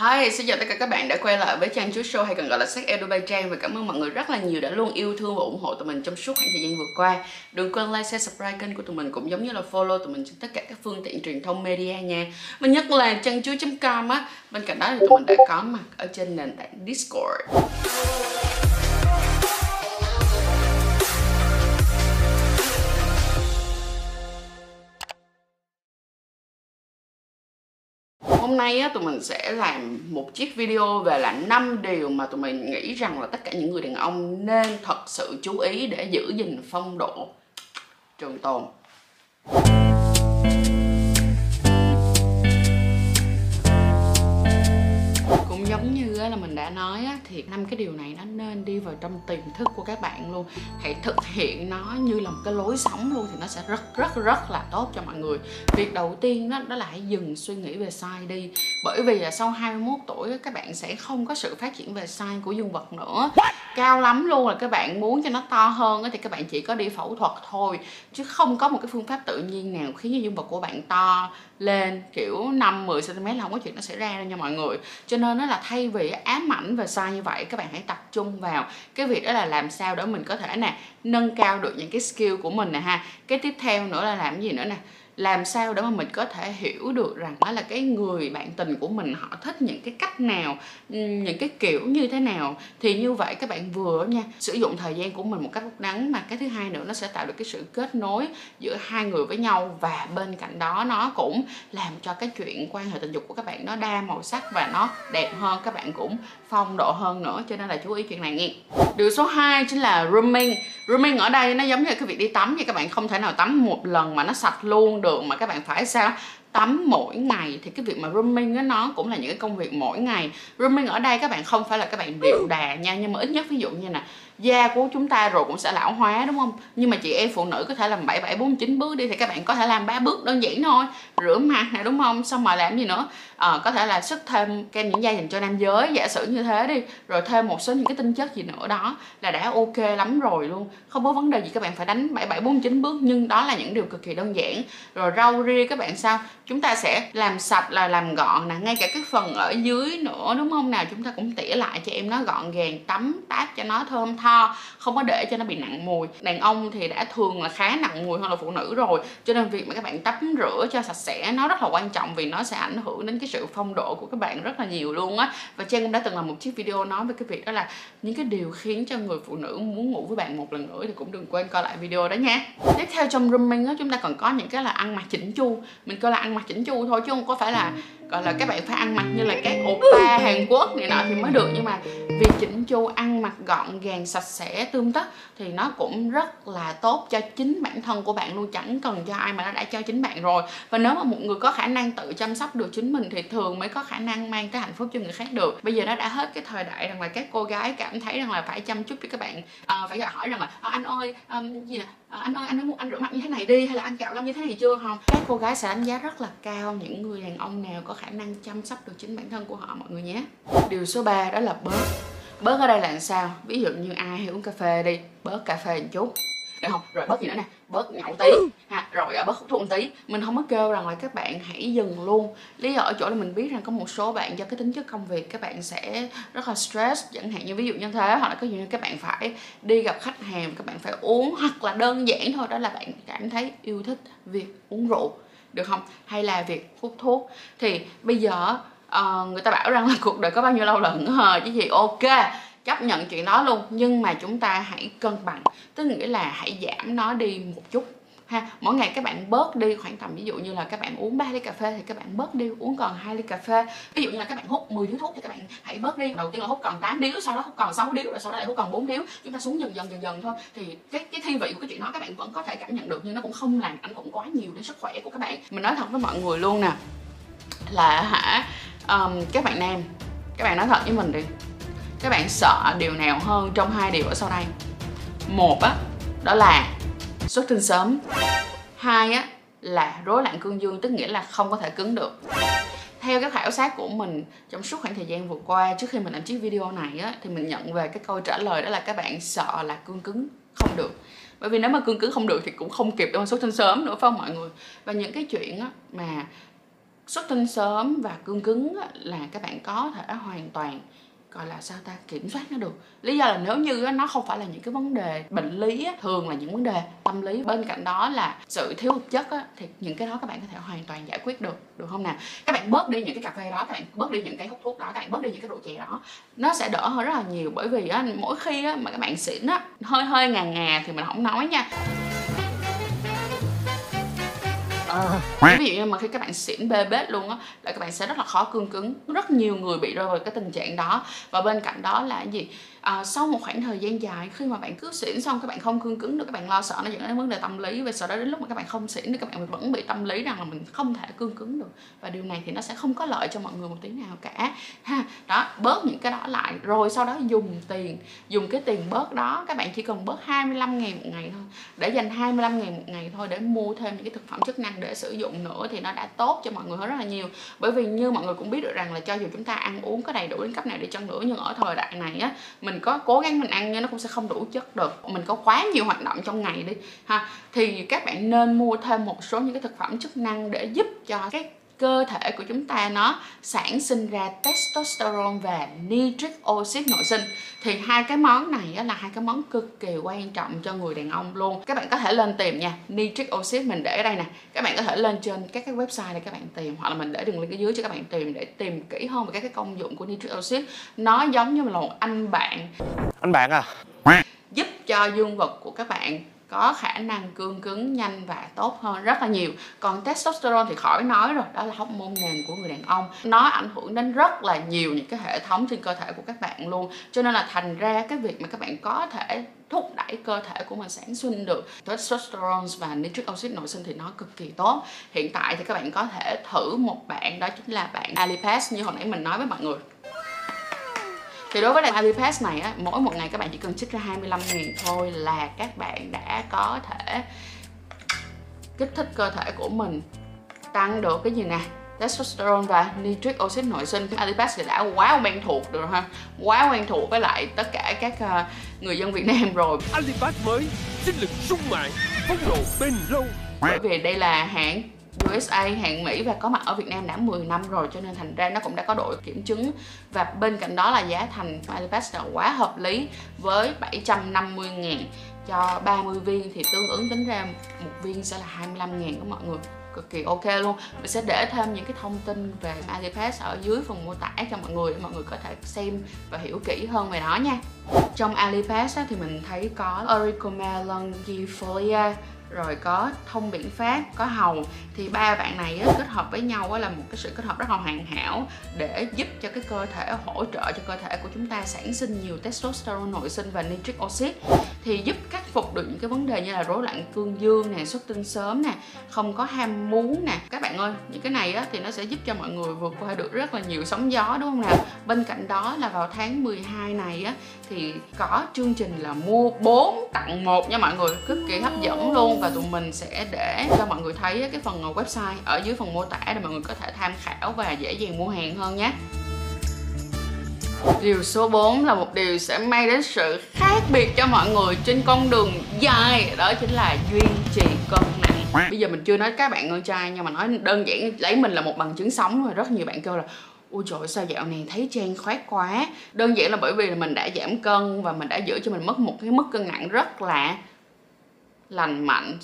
Hi, xin chào tất cả các bạn đã quay lại với Trang Chú Show hay còn gọi là Sách Edu bay Trang và cảm ơn mọi người rất là nhiều đã luôn yêu thương và ủng hộ tụi mình trong suốt khoảng thời gian vừa qua. Đừng quên like, share, subscribe kênh của tụi mình cũng giống như là follow tụi mình trên tất cả các phương tiện truyền thông media nha. Và nhất là trang chú.com á, bên cạnh đó thì tụi mình đã có mặt ở trên nền tảng Discord. Hôm nay á, tụi mình sẽ làm một chiếc video về là năm điều mà tụi mình nghĩ rằng là tất cả những người đàn ông nên thật sự chú ý để giữ gìn phong độ trường tồn. Giống như là mình đã nói á, thì năm cái điều này nó nên đi vào trong tiềm thức của các bạn luôn. Hãy thực hiện nó như là một cái lối sống luôn thì nó sẽ rất rất rất là tốt cho mọi người. Việc đầu tiên đó, đó là hãy dừng suy nghĩ về sai đi. Bởi vì là sau 21 tuổi các bạn sẽ không có sự phát triển về sai của dương vật nữa. Cao lắm luôn là các bạn muốn cho nó to hơn thì các bạn chỉ có đi phẫu thuật thôi. Chứ không có một cái phương pháp tự nhiên nào khiến cho dương vật của bạn to lên kiểu 5 10 cm là không có chuyện nó xảy ra đâu nha mọi người. Cho nên nó là thay vì ám ảnh về sai như vậy, các bạn hãy tập trung vào cái việc đó là làm sao để mình có thể nè, nâng cao được những cái skill của mình nè ha. Cái tiếp theo nữa là làm gì nữa nè? Làm sao để mà mình có thể hiểu được rằng đó là cái người bạn tình của mình, họ thích những cái cách nào những cái kiểu như thế nào? Thì như vậy các bạn vừa nha, sử dụng thời gian của mình một cách đúng đắn mà cái thứ hai nữa nó sẽ tạo được cái sự kết nối giữa hai người với nhau, và bên cạnh đó nó cũng làm cho cái chuyện quan hệ tình dục của các bạn nó đa màu sắc và nó đẹp hơn, các bạn cũng phong độ hơn nữa, cho nên là chú ý chuyện này nghe điều số 2 chính là rooming rooming ở đây nó giống như cái việc đi tắm vậy, các bạn không thể nào tắm một lần mà nó sạch luôn được mà các bạn phải sao? Tắm mỗi ngày. Thì cái việc mà grooming á, nó cũng là những cái công việc mỗi ngày. Grooming ở đây các bạn không phải là các bạn điệu đà nha, nhưng mà ít nhất ví dụ như nè da của chúng ta rồi cũng sẽ lão hóa đúng không? Nhưng mà chị em phụ nữ có thể làm bảy bảy bốn chín bước đi thì các bạn có thể làm ba bước đơn giản thôi. Rửa mặt này đúng không? Xong rồi làm gì nữa? À, có thể là sức thêm kem dưỡng da dành cho nam giới giả sử như thế đi. Rồi thêm một số những cái tinh chất gì nữa đó là đã ok lắm rồi luôn. Không có vấn đề gì các bạn phải đánh bảy bảy bốn chín bước nhưng đó là những điều cực kỳ đơn giản. Rồi rau ria các bạn sao? Chúng ta sẽ làm sạch là làm gọn nè ngay cả cái phần ở dưới nữa đúng không? Nào chúng ta cũng tỉa lại cho em nó gọn gàng tắm táp cho nó thơm tho không có để cho nó bị nặng mùi. Đàn ông thì đã thường là khá nặng mùi hơn là phụ nữ rồi, cho nên việc mà các bạn tắm rửa cho sạch sẽ nó rất là quan trọng vì nó sẽ ảnh hưởng đến cái sự phong độ của các bạn rất là nhiều luôn á. Và Trang cũng đã từng làm một chiếc video nói về cái việc đó là những cái điều khiến cho người phụ nữ muốn ngủ với bạn một lần nữa thì cũng đừng quên coi lại video đó nha. Tiếp theo trong grooming á, chúng ta còn có những cái là ăn mặc chỉnh chu. Mình coi là ăn mặc chỉnh chu thôi chứ không có phải là ừ gọi là các bạn phải ăn mặc như là các oppa Hàn Quốc này nọ thì mới được. Nhưng mà việc chỉnh chu ăn mặc gọn gàng sạch sẽ tươm tất thì nó cũng rất là tốt cho chính bản thân của bạn luôn. Chẳng cần cho ai mà nó đã cho chính bạn rồi. Và nếu mà một người có khả năng tự chăm sóc được chính mình thì thường mới có khả năng mang tới hạnh phúc cho người khác được. Bây giờ nó đã hết cái thời đại rằng là các cô gái cảm thấy rằng là phải chăm chút cho các bạn. À, phải hỏi rằng là ờ, anh ơi um, gì nè? À, anh ơi anh muốn anh rửa mặt như thế này đi hay là anh cạo lông như thế này chưa không các cô gái sẽ đánh giá rất là cao những người đàn ông nào có khả năng chăm sóc được chính bản thân của họ mọi người nhé. Điều số 3 đó là bớt. Bớt ở đây là làm sao? Ví dụ như ai hay uống cà phê đi bớt cà phê một chút được không? Rồi bớt gì nữa nè bớt nhậu tí. Ha rồi à, bớt hút thuốc một tí. Mình không có kêu rằng là các bạn hãy dừng luôn. Lý do ở chỗ là mình biết rằng có một số bạn do cái tính chất công việc các bạn sẽ rất là stress chẳng hạn như ví dụ như thế hoặc là có như các bạn phải đi gặp khách hàng các bạn phải uống hoặc là đơn giản thôi đó là bạn cảm thấy yêu thích việc uống rượu được không? Hay là việc hút thuốc. Thì bây giờ uh, người ta bảo rằng là cuộc đời có bao nhiêu lâu lận hờ chứ gì? Ok chấp nhận chuyện đó luôn. Nhưng mà chúng ta hãy cân bằng tức nghĩa là hãy giảm nó đi một chút ha. Mỗi ngày các bạn bớt đi khoảng tầm ví dụ như là các bạn uống 3 ly cà phê thì các bạn bớt đi uống còn hai ly cà phê. Ví dụ như là các bạn hút 10 điếu thuốc thì các bạn hãy bớt đi. Đầu tiên là hút còn 8 điếu sau đó hút còn 6 điếu rồi sau đó lại hút còn 4 điếu. Chúng ta xuống dần dần dần dần thôi. Thì cái cái thiên vị của cái chuyện đó các bạn vẫn có thể cảm nhận được nhưng nó cũng không làm ảnh hưởng quá nhiều đến sức khỏe của các bạn. Mình nói thật với mọi người luôn nè là hả um, các bạn nam các bạn nói thật với mình đi các bạn sợ điều nào hơn trong hai điều ở sau đây? Một á, đó là xuất tinh sớm. Hai á, là rối loạn cương dương, tức nghĩa là không có thể cứng được. Theo cái khảo sát của mình, trong suốt khoảng thời gian vừa qua, trước khi mình làm chiếc video này á, thì mình nhận về cái câu trả lời đó là các bạn sợ là cương cứng không được. Bởi vì nếu mà cương cứng không được thì cũng không kịp đâu xuất tinh sớm nữa, phải không mọi người? Và những cái chuyện á mà xuất tinh sớm và cương cứng là các bạn có thể hoàn toàn gọi là sao ta? Kiểm soát nó được. Lý do là nếu như nó không phải là những cái vấn đề bệnh lý thường là những vấn đề tâm lý. Bên cạnh đó là sự thiếu hụt chất thì những cái đó các bạn có thể hoàn toàn giải quyết được được không nào các bạn bớt đi những cái cà phê đó, các bạn bớt đi những cái hút thuốc đó, các bạn bớt đi những cái rượu chè đó. Nó sẽ đỡ hơn rất là nhiều bởi vì mỗi khi mà các bạn xỉn á, hơi hơi ngà ngà thì mình không nói nha ví dụ như mà khi các bạn xỉn bê bết luôn á, là các bạn sẽ rất là khó cương cứng. Rất nhiều người bị rơi vào cái tình trạng đó. Và bên cạnh đó là cái gì? À, sau một khoảng thời gian dài khi mà bạn cứ xỉn xong các bạn không cương cứng được các bạn lo sợ nó dẫn đến vấn đề tâm lý và sau đó đến lúc mà các bạn không xỉn thì các bạn vẫn bị tâm lý rằng là mình không thể cương cứng được. Và điều này thì nó sẽ không có lợi cho mọi người một tí nào cả ha. Đó bớt những cái đó lại rồi sau đó dùng tiền dùng cái tiền bớt đó. Các bạn chỉ cần bớt 25 ngàn một ngày thôi để dành 25 ngàn một ngày thôi để mua thêm những cái thực phẩm chức năng để sử dụng nữa thì nó đã tốt cho mọi người rất là nhiều. Bởi vì như mọi người cũng biết được rằng là cho dù chúng ta ăn uống có đầy đủ đến cấp nào đi chăng nữa nhưng ở thời đại này á mình mình có cố gắng mình ăn nhưng nó cũng sẽ không đủ chất được. Mình có quá nhiều hoạt động trong ngày đi, ha. Thì các bạn nên mua thêm một số những cái thực phẩm chức năng để giúp cho cái cơ thể của chúng ta nó sản sinh ra testosterone và nitric oxide nội sinh. Thì hai cái món này là hai cái món cực kỳ quan trọng cho người đàn ông luôn. Các bạn có thể lên tìm nha nitric oxide mình để ở đây nè. Các bạn có thể lên trên các cái website để các bạn tìm hoặc là mình để đường link ở dưới cho các bạn tìm để tìm kỹ hơn về các cái công dụng của nitric oxide. Nó giống như là một anh bạn. Anh bạn à? Giúp cho dương vật của các bạn có khả năng cương cứng, nhanh và tốt hơn rất là nhiều. Còn testosterone thì khỏi nói rồi, đó là hóc môn nền của người đàn ông. Nó ảnh hưởng đến rất là nhiều những cái hệ thống trên cơ thể của các bạn luôn. Cho nên là thành ra cái việc mà các bạn có thể thúc đẩy cơ thể của mình sản sinh được testosterone và nitric oxide nội sinh thì nó cực kỳ tốt. Hiện tại thì các bạn có thể thử một bạn, đó chính là bạn Alipass như hồi nãy mình nói với mọi người thì đối với lại Alipass này á mỗi một ngày các bạn chỉ cần trích ra 25 nghìn thôi là các bạn đã có thể kích thích cơ thể của mình tăng được cái gì nè? Testosterone và nitric oxide nội sinh. Alipass thì đã quá quen thuộc được ha. Quá quen thuộc với lại tất cả các uh, người dân Việt Nam rồi. Alipass mới sinh lực sung mãn phong độ bền lâu. Bởi vì đây là hãng USA, hàng Mỹ và có mặt ở Việt Nam đã 10 năm rồi cho nên thành ra nó cũng đã có độ kiểm chứng. Và bên cạnh đó là giá thành Alipass là quá hợp lý với 750 ngàn. Cho 30 viên thì tương ứng tính ra một viên sẽ là 25 ngàn của mọi người. Cực kỳ ok luôn. Mình sẽ để thêm những cái thông tin về Alipass ở dưới phần mô tả cho mọi người để mọi người có thể xem và hiểu kỹ hơn về nó nha. Trong Alipass thì mình thấy có Oricomelon gifolia rồi có thông biển pháp có hầu thì ba bạn này á, kết hợp với nhau á, là một cái sự kết hợp rất là hoàn hảo để giúp cho cái cơ thể hỗ trợ cho cơ thể của chúng ta sản sinh nhiều testosterone nội sinh và nitric oxide thì giúp khắc phục được những cái vấn đề như là rối loạn cương dương nè xuất tinh sớm nè không có ham muốn nè. Các bạn ơi những cái này á, thì nó sẽ giúp cho mọi người vượt qua được rất là nhiều sóng gió đúng không nào? Bên cạnh đó là vào tháng 12 này á, thì có chương trình là mua 4 tặng một nha mọi người. Cực kỳ hấp dẫn luôn và tụi mình sẽ để cho mọi người thấy cái phần website ở dưới phần mô tả để mọi người có thể tham khảo và dễ dàng mua hàng hơn nhé. Điều số 4 là một điều sẽ mang đến sự khác biệt cho mọi người trên con đường dài. Đó chính là duy trì cân nặng. Bây giờ mình chưa nói các bạn con trai nhưng mà nói đơn giản lấy mình là một bằng chứng sống rồi Rất nhiều bạn kêu là Ôi trời sao dạo này thấy Trang khoát quá? Đơn giản là bởi vì là mình đã giảm cân và mình đã giữ cho mình mất một cái mức cân nặng rất là lành mạnh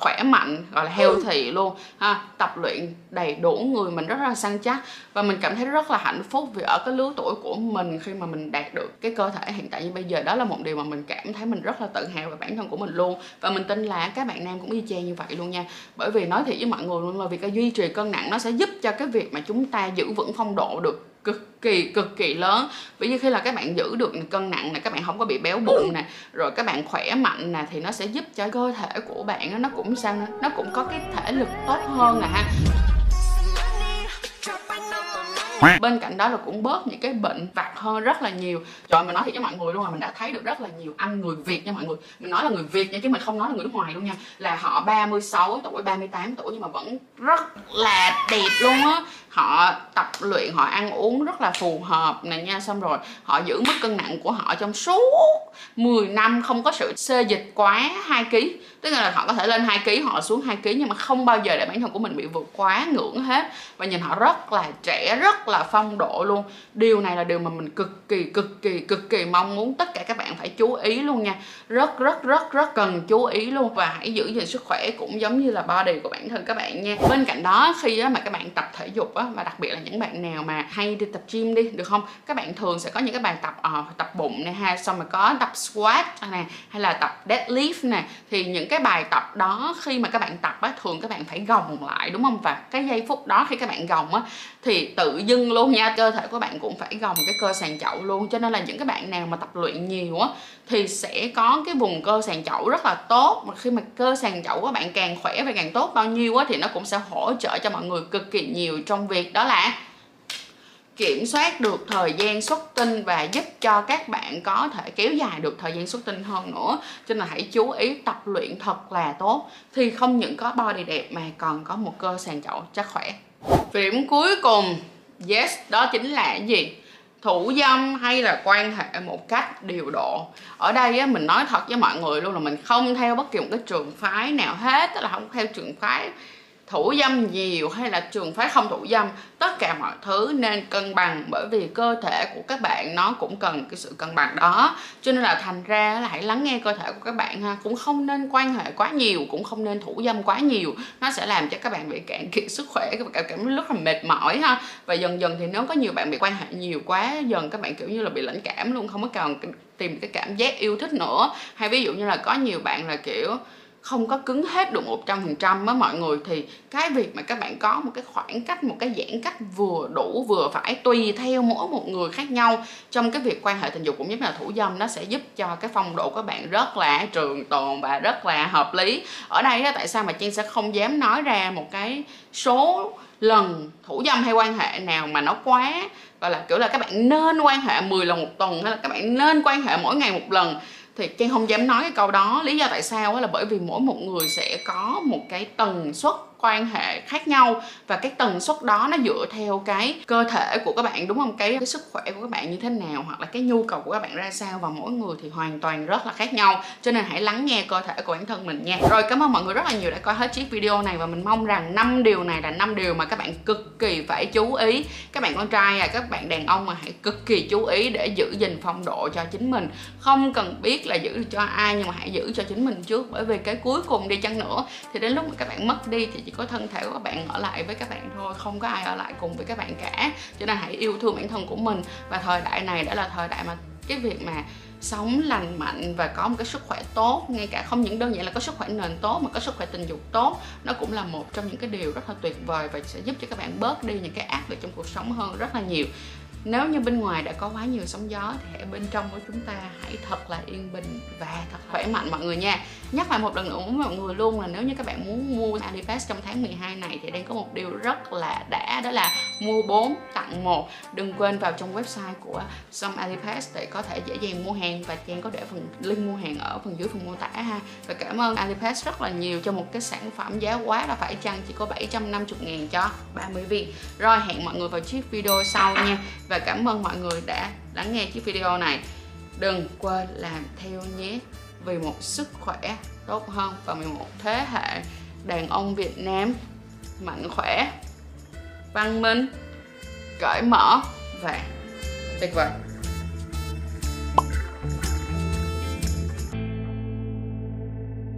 khỏe mạnh gọi là healthy luôn. Ha tập luyện đầy đủ người mình rất là săn chắc. Và mình cảm thấy rất là hạnh phúc vì ở cái lứa tuổi của mình khi mà mình đạt được cái cơ thể hiện tại như bây giờ đó là một điều mà mình cảm thấy mình rất là tự hào về bản thân của mình luôn. Và mình tin là các bạn nam cũng y chang như vậy luôn nha. Bởi vì nói thiệt với mọi người luôn là việc duy trì cân nặng nó sẽ giúp cho cái việc mà chúng ta giữ vững phong độ được cực kỳ cực kỳ lớn. Ví như khi là các bạn giữ được cân nặng này, các bạn không có bị béo bụng nè rồi các bạn khỏe mạnh nè thì nó sẽ giúp cho cơ thể của bạn nó cũng sao nó cũng có cái thể lực tốt hơn nè ha. Bên cạnh đó là cũng bớt những cái bệnh vặt hơn rất là nhiều. Rồi mình nói thì với mọi người luôn là mình đã thấy được rất là nhiều anh người Việt nha mọi người. Mình nói là người Việt nha, chứ mình không nói là người nước ngoài luôn nha. Là họ 36 tuổi 38 tuổi nhưng mà vẫn rất là đẹp luôn á họ tập luyện, họ ăn uống rất là phù hợp này nha. Xong rồi họ giữ mức cân nặng của họ trong suốt 10 năm, không có sự xê dịch quá 2 kg tức là họ có thể lên 2 kg họ xuống 2 kg nhưng mà không bao giờ để bản thân của mình bị vượt quá ngưỡng hết. Và nhìn họ rất là trẻ, rất là phong độ luôn. Điều này là điều mà mình cực kỳ cực kỳ cực kỳ mong muốn tất cả các bạn phải chú ý luôn nha. Rất rất rất rất cần chú ý luôn. Và hãy giữ gìn sức khỏe cũng giống như là body của bản thân các bạn nha. Bên cạnh đó, khi mà các bạn tập thể dục á và đặc biệt là những bạn nào mà hay đi tập gym đi được không? Các bạn thường sẽ có những cái bài tập uh, tập bụng này ha xong rồi có tập squat này, hay là tập deadlift này, thì những cái bài tập đó khi mà các bạn tập á thường các bạn phải gồng lại đúng không? Và cái giây phút đó khi các bạn gồng á thì tự dưng luôn nha cơ thể của bạn cũng phải gồng cái cơ sàn chậu luôn. Cho nên là những cái bạn nào mà tập luyện nhiều á thì sẽ có cái vùng cơ sàn chậu rất là tốt. Mà khi mà cơ sàn chậu của bạn càng khỏe và càng tốt bao nhiêu á thì nó cũng sẽ hỗ trợ cho mọi người cực kỳ nhiều trong việc đó là kiểm soát được thời gian xuất tinh và giúp cho các bạn có thể kéo dài được thời gian xuất tinh hơn nữa. Cho nên là hãy chú ý tập luyện thật là tốt. Thì không những có body đẹp mà còn có một cơ sàn chậu chắc khỏe. Điểm cuối cùng yes đó chính là gì? Thủ dâm hay là quan hệ một cách điều độ? Ở đây á, mình nói thật với mọi người luôn là mình không theo bất kỳ một cái trường phái nào hết tức là không theo trường phái thủ dâm nhiều hay là trường phái không thủ dâm, tất cả mọi thứ nên cân bằng, bởi vì cơ thể của các bạn nó cũng cần cái sự cân bằng đó. Cho nên là thành ra là hãy lắng nghe cơ thể của các bạn ha, cũng không nên quan hệ quá nhiều, cũng không nên thủ dâm quá nhiều. Nó sẽ làm cho các bạn bị cạn kiệt sức khỏe, các bạn cảm rất là mệt mỏi ha. Và dần dần thì nếu có nhiều bạn bị quan hệ nhiều quá, dần các bạn kiểu như là bị lãnh cảm luôn, không có còn tìm cái cảm giác yêu thích nữa. Hay ví dụ như là có nhiều bạn là kiểu không có cứng hết được 100% á mọi người. Thì cái việc mà các bạn có một cái khoảng cách, một cái giãn cách vừa đủ vừa phải tùy theo mỗi một người khác nhau trong cái việc quan hệ tình dục cũng như là thủ dâm, nó sẽ giúp cho cái phong độ của bạn rất là trường tồn và rất là hợp lý. Ở đây đó tại sao mà Trang sẽ không dám nói ra một cái số lần thủ dâm hay quan hệ nào mà nó quá, gọi là, kiểu là, các bạn nên quan hệ 10 lần một tuần hay là các bạn nên quan hệ mỗi ngày một lần? Thì trang không dám nói cái câu đó. Lý do tại sao là bởi vì mỗi một người sẽ có một cái tần suất quan hệ khác nhau và cái tần suất đó nó dựa theo cái cơ thể của các bạn đúng không? Cái, cái sức khỏe của các bạn như thế nào hoặc là cái nhu cầu của các bạn ra sao và mỗi người thì hoàn toàn rất là khác nhau. Cho nên hãy lắng nghe cơ thể của bản thân mình nha. Rồi cảm ơn mọi người rất là nhiều đã coi hết chiếc video này và mình mong rằng năm điều này là năm điều mà các bạn cực kỳ phải chú ý. Các bạn con trai à các bạn đàn ông mà hãy cực kỳ chú ý để giữ gìn phong độ cho chính mình. Không cần biết là giữ cho ai nhưng mà hãy giữ cho chính mình trước bởi vì cái cuối cùng đi chăng nữa thì đến lúc mà các bạn mất đi thì chỉ có thân thể của các bạn ở lại với các bạn thôi, không có ai ở lại cùng với các bạn cả. Cho nên hãy yêu thương bản thân của mình. Và thời đại này đã là thời đại mà cái việc mà sống lành mạnh và có một cái sức khỏe tốt, ngay cả không những đơn giản là có sức khỏe nền tốt mà có sức khỏe tình dục tốt, nó cũng là một trong những cái điều rất là tuyệt vời và sẽ giúp cho các bạn bớt đi những cái áp lực trong cuộc sống hơn rất là nhiều nếu như bên ngoài đã có quá nhiều sóng gió thì ở bên trong của chúng ta hãy thật là yên bình và thật khỏe mạnh mọi người nha. Nhắc lại một lần nữa với mọi người luôn là nếu như các bạn muốn mua Alipass trong tháng 12 này thì đang có một điều rất là đã, đó là mua 4 tặng 1 đừng quên vào trong website của Some Alipass để có thể dễ dàng mua hàng và Trang có để phần link mua hàng ở phần dưới phần mô tả ha. Và cảm ơn Alipass rất là nhiều cho một cái sản phẩm giá quá là phải chăng chỉ có 750 ngàn cho 30 viên. Rồi, hẹn mọi người vào chiếc video sau nha và cảm ơn mọi người đã lắng nghe chiếc video này. Đừng quên làm theo nhé. Vì một sức khỏe tốt hơn và vì một thế hệ đàn ông Việt Nam mạnh khỏe, văn minh, cởi mở và tuyệt vời.